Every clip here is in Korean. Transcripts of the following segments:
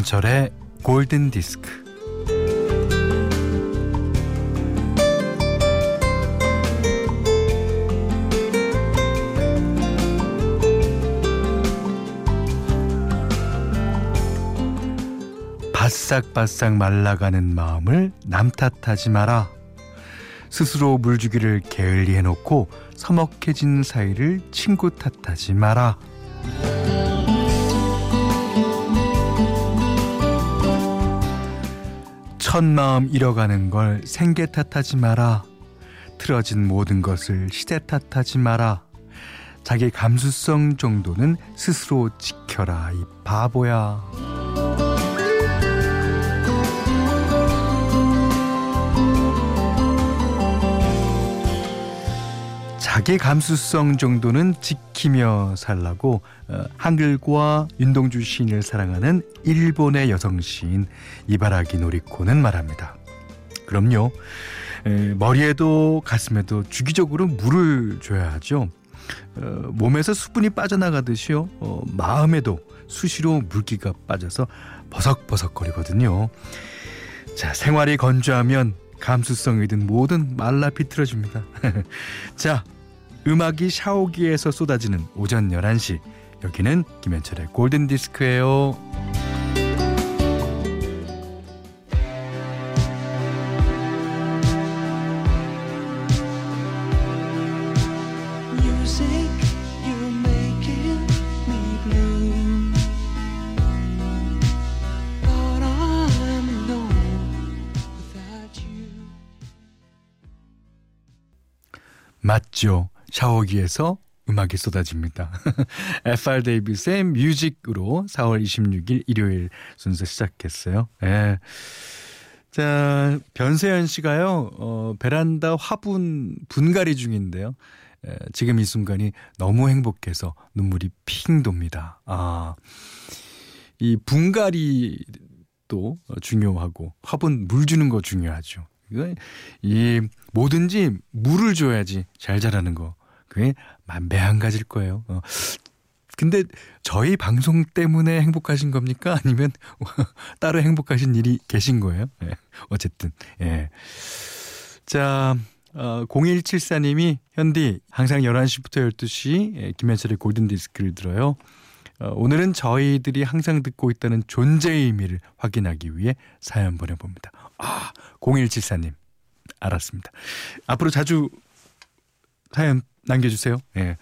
김현철의 골든 디스크. 바싹바싹 말라가는 마음을 남 탓하지 마라. 스스로 물주기를 게을리 해 놓고 서먹해진 사이를 친구 탓하지 마라. 첫 마음 잃어가는 걸 생계 탓하지 마라. 틀어진 모든 것을 시대 탓하지 마라. 자기 감수성 정도는 스스로 지켜라, 이 바보야. 자기 감수성 정도는 지키며 살라고 어, 한글과 윤동주 시인을 사랑하는 일본의 여성 시인 이바라기 노리코는 말합니다. 그럼요. 에, 머리에도 가슴에도 주기적으로 물을 줘야 하죠. 어, 몸에서 수분이 빠져나가듯이요. 어, 마음에도 수시로 물기가 빠져서 버석버석거리거든요. 자, 생활이 건조하면 감수성이든 뭐든 말라 비틀어줍니다. 자, 음악이 샤워기에서 쏟아지는 오전 11시 여기는 김현철의 골든 디스크예요. 맞죠. 샤워기에서 음악이 쏟아집니다. FR 데이비스의 뮤직으로 4월 26일 일요일 순서 시작했어요. 예. 자, 변세현 씨가요, 어, 베란다 화분 분갈이 중인데요. 에, 지금 이 순간이 너무 행복해서 눈물이 핑 돕니다. 아, 이 분갈이도 중요하고 화분 물 주는 거 중요하죠. 이거 이 뭐든지 물을 줘야지 잘 자라는 거 그게 매한가지일 거예요. 어. 근데 저희 방송 때문에 행복하신 겁니까? 아니면 따로 행복하신 일이 계신 거예요? 예. 어쨌든, 예. 자, 어, 0174님이 현디 항상 11시부터 12시 예, 김현철의 골든디스크를 들어요. 어, 오늘은 저희들이 항상 듣고 있다는 존재의 의미를 확인하기 위해 사연 보내봅니다. 아, 0174님. 알았습니다. 앞으로 자주 사연 남겨주세요. 예.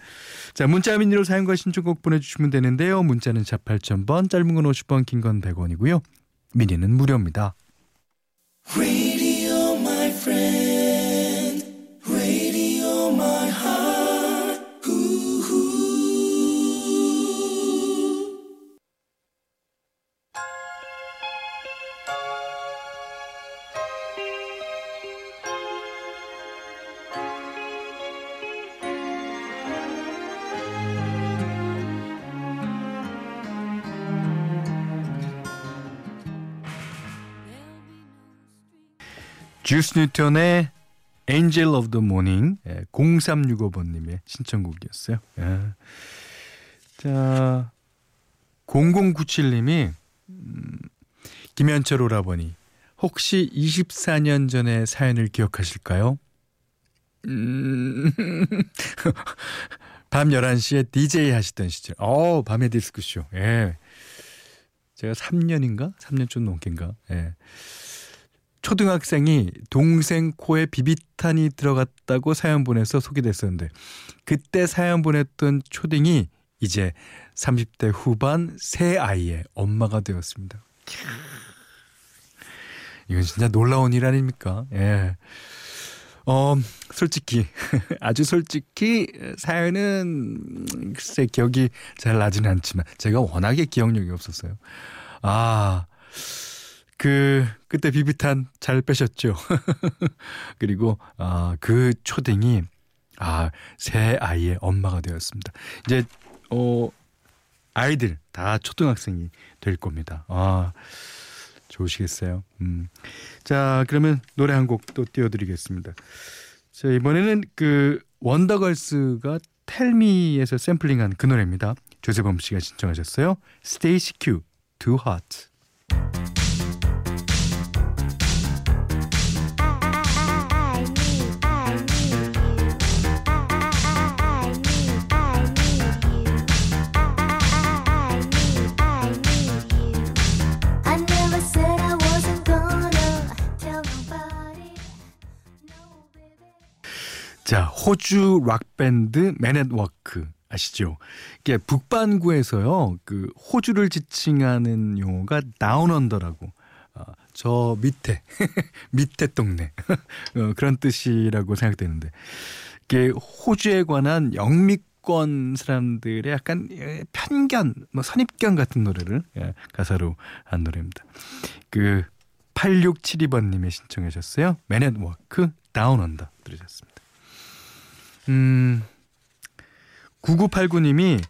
자, 문자 미니로 사연과 신청곡 보내주시면 되는데요. 문자는 자 8000번, 짧은 건 50원, 긴 건 100원이고요. 미니는 무료입니다. 주스 뉴턴의 Angel of the Morning 0365번님의 예, 신청곡이었어요. 예. 자 0097님이 음, 김현철 오라버니 혹시 24년 전의 사연을 기억하실까요? 음, 밤 11시에 DJ 하시던 시절. 어, 밤의 디스크쇼. 예. 제가 3년인가? 3년 좀 넘게인가? 예. 초등학생이 동생 코에 비비탄이 들어갔다고 사연 보내서 소개됐었는데 그때 사연 보냈던 초딩이 이제 30대 후반 새 아이의 엄마가 되었습니다. 이건 진짜 놀라운 일 아닙니까? 예. 어, 솔직히, 아주 솔직히, 사연은, 글쎄, 기억이 잘 나지는 않지만, 제가 워낙에 기억력이 없었어요. 아, 그 그때 비비탄 잘 빼셨죠. 그리고 아, 그 초딩이 아, 새 아이의 엄마가 되었습니다. 이제 어 아이들 다 초등학생이 될 겁니다. 아, 좋으시겠어요. 음. 자, 그러면 노래 한 곡 또 띄워드리겠습니다. 자, 이번에는 그 원더걸스가 텔미에서 샘플링한 그 노래입니다. 조세범 씨가 신청하셨어요. 스테이시 큐, Too Hot. 호주 락밴드 Men at Work 아시죠? 이게 북반구에서요, 그 호주를 지칭하는 용어가 down under라고. 어, 저 밑에, 밑에 동네. 어, 그런 뜻이라고 생각되는데. 이게 호주에 관한 영미권 사람들의 약간 예, 편견, 뭐 선입견 같은 노래를 예, 가사로 한 노래입니다. 그 8672번님이 신청하셨어요. Men at Work Down Under 들으셨습니다. 음, 9989님이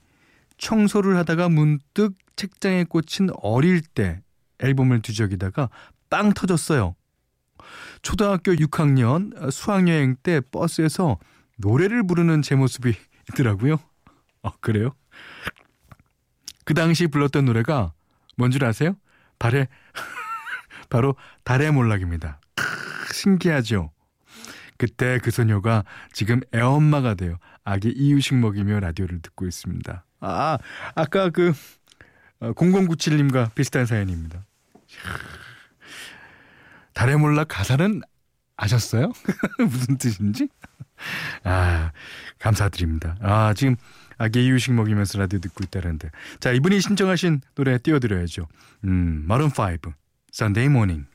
청소를 하다가 문득 책장에 꽂힌 어릴 때 앨범을 뒤적이다가 빵 터졌어요. 초등학교 6학년 수학여행 때 버스에서 노래를 부르는 제 모습이 있더라고요. 어, 그래요? 그 당시 불렀던 노래가 뭔 줄 아세요? 발에 바로 달의 몰락입니다. 신기하죠? 그때 그 소녀가 지금 애엄마가 돼요. 아기 이유식 먹이며 라디오를 듣고 있습니다. 아, 아까 그 0097님과 어, 비슷한 사연입니다. 달의 몰락 가사는 아셨어요? 무슨 뜻인지? 아, 감사드립니다. 아, 지금 아기 이유식 먹이면서 라디오 듣고 있다는데. 자, 이분이 신청하신 노래 띄워드려야죠. 음, 마룬 5, Sunday Morning.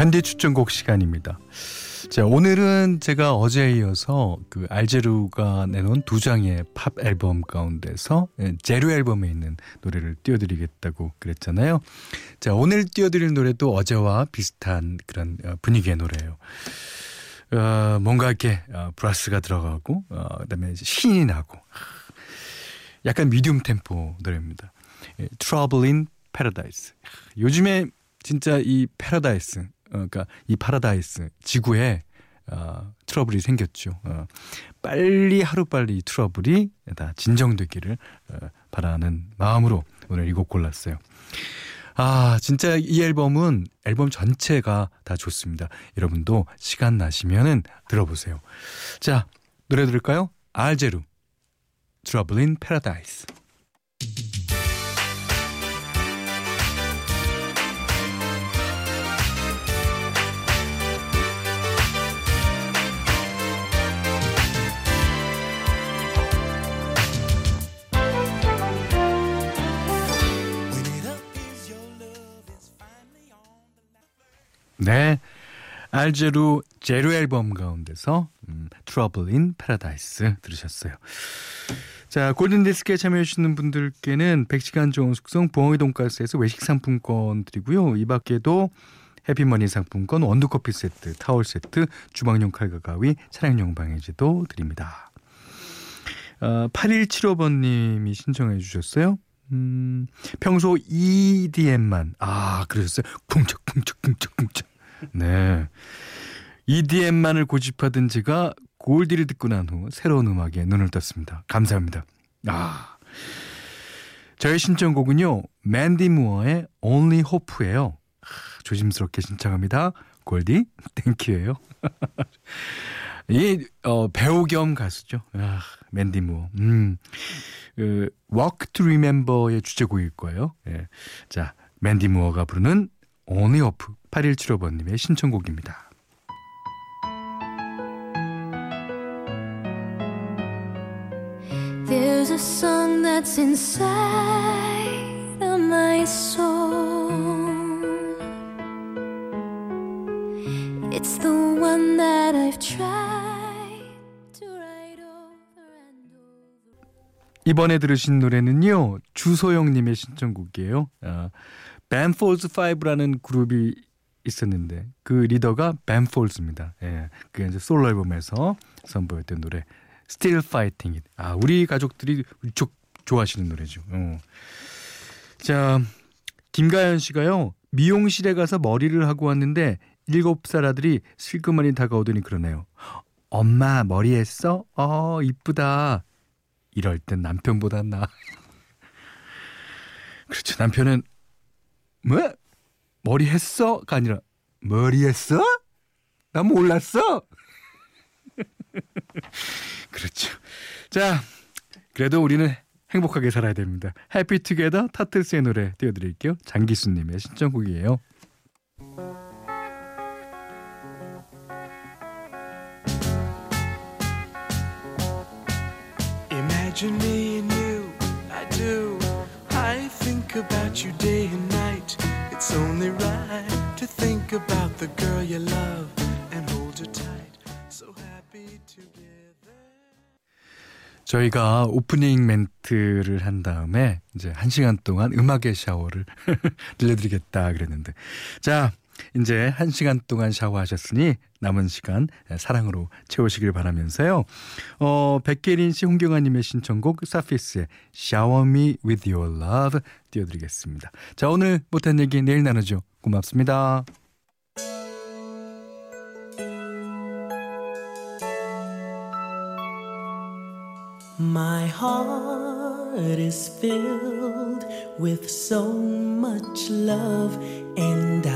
현대 추천곡 시간입니다. 자, 오늘은 제가 어제에 이어서 그 알제루가 내놓은 두 장의 팝 앨범 가운데서 예, 제루 앨범에 있는 노래를 띄워드리겠다고 그랬잖아요. 자, 오늘 띄워드릴 노래도 어제와 비슷한 그런 어, 분위기의 노래예요. 어, 뭔가 이렇게 어, 브라스가 들어가고 어, 그다음에 신이 나고 약간 미디움 템포 노래입니다. 예, Trouble in Paradise. 요즘에 진짜 이 패러다이스, 어, 그러니까 이 파라다이스 지구에 어, 트러블이 생겼죠. 어, 빨리 하루 빨리 이 트러블이 다 진정되기를 어, 바라는 마음으로 오늘 이 곡 골랐어요. 아, 진짜 이 앨범은 앨범 전체가 다 좋습니다. 여러분도 시간 나시면은 들어보세요. 자, 노래 들을까요? 알 재로, Trouble in Paradise. 네. 알제루 제루 앨범 가운데서 음, Trouble in Paradise 들으셨어요. 자, 골든디스크에 참여해주시는 분들께는 100시간 좋은 숙성 부엉이 돈가스에서 외식 상품권 드리고요. 이 밖에도 해피머니 상품권, 원두커피 세트, 타월 세트, 주방용 칼과 가위, 차량용 방해제도 드립니다. 어, 8175번님이 신청해 주셨어요. 음, 평소 EDM만, 아, 그러셨어요. 쿵짝, 쿵짝, 쿵짝, 쿵짝. 네. EDM만을 고집하던 제가 골디를 듣고 난 후 새로운 음악에 눈을 떴습니다. 감사합니다. 아. 저의 신청곡은요. 맨디 무어의 Only Hope예요. 조심스럽게 신청합니다. 골디 땡큐예요. 이 어, 배우 겸 가수죠. 아, 맨디 무어. 음. 그 Walk to Remember의 주제곡일 거예요. 예. 자, 맨디 무어가 부르는 Only Hope 8175번님의 신청곡입니다. There's a song that's inside of my soul. It's the one that I've tried to write over and over. 이번에 들으신 노래는요, 주소영님의 신청곡이에요. 아, 밴폴즈 5라는 그룹이 있었는데 그 리더가 밴폴즈입니다. 예, 그게 이제 솔로 앨범에서 선보였던 노래 Still Fighting It. 아, 우리 가족들이 무척 좋아하시는 노래죠. 어. 자, 김가연 씨가요. 미용실에 가서 머리를 하고 왔는데 일곱 살 아들이 슬그머니 다가오더니 그러네요. 엄마 머리 했어? 어 이쁘다. 이럴 땐 남편보다 나. 그렇죠. 남편은 뭐 머리 했어?가 아니라 머리 했어? 나 몰랐어. 그렇죠. 자, 그래도 우리는 행복하게 살아야 됩니다. 해피 투게더 타틀스의 노래 띄워드릴게요. 장기수님의 신청곡이에요. The girl you love and hold her tight. So happy together. 저희가 오프닝 멘트를 한 다음에 이제 한 시간 동안 음악의 샤워를 들려드리겠다 그랬는데 자 이제 한 시간 동안 샤워하셨으니 남은 시간 사랑으로 채우시길 바라면서요. 어, 백계린 씨, 홍경아님의 신청곡 사피스의 Shower Me With Your Love 띄워드리겠습니다. 자 오늘 못한 얘기 내일 나누죠. 고맙습니다. My heart is filled with so much love and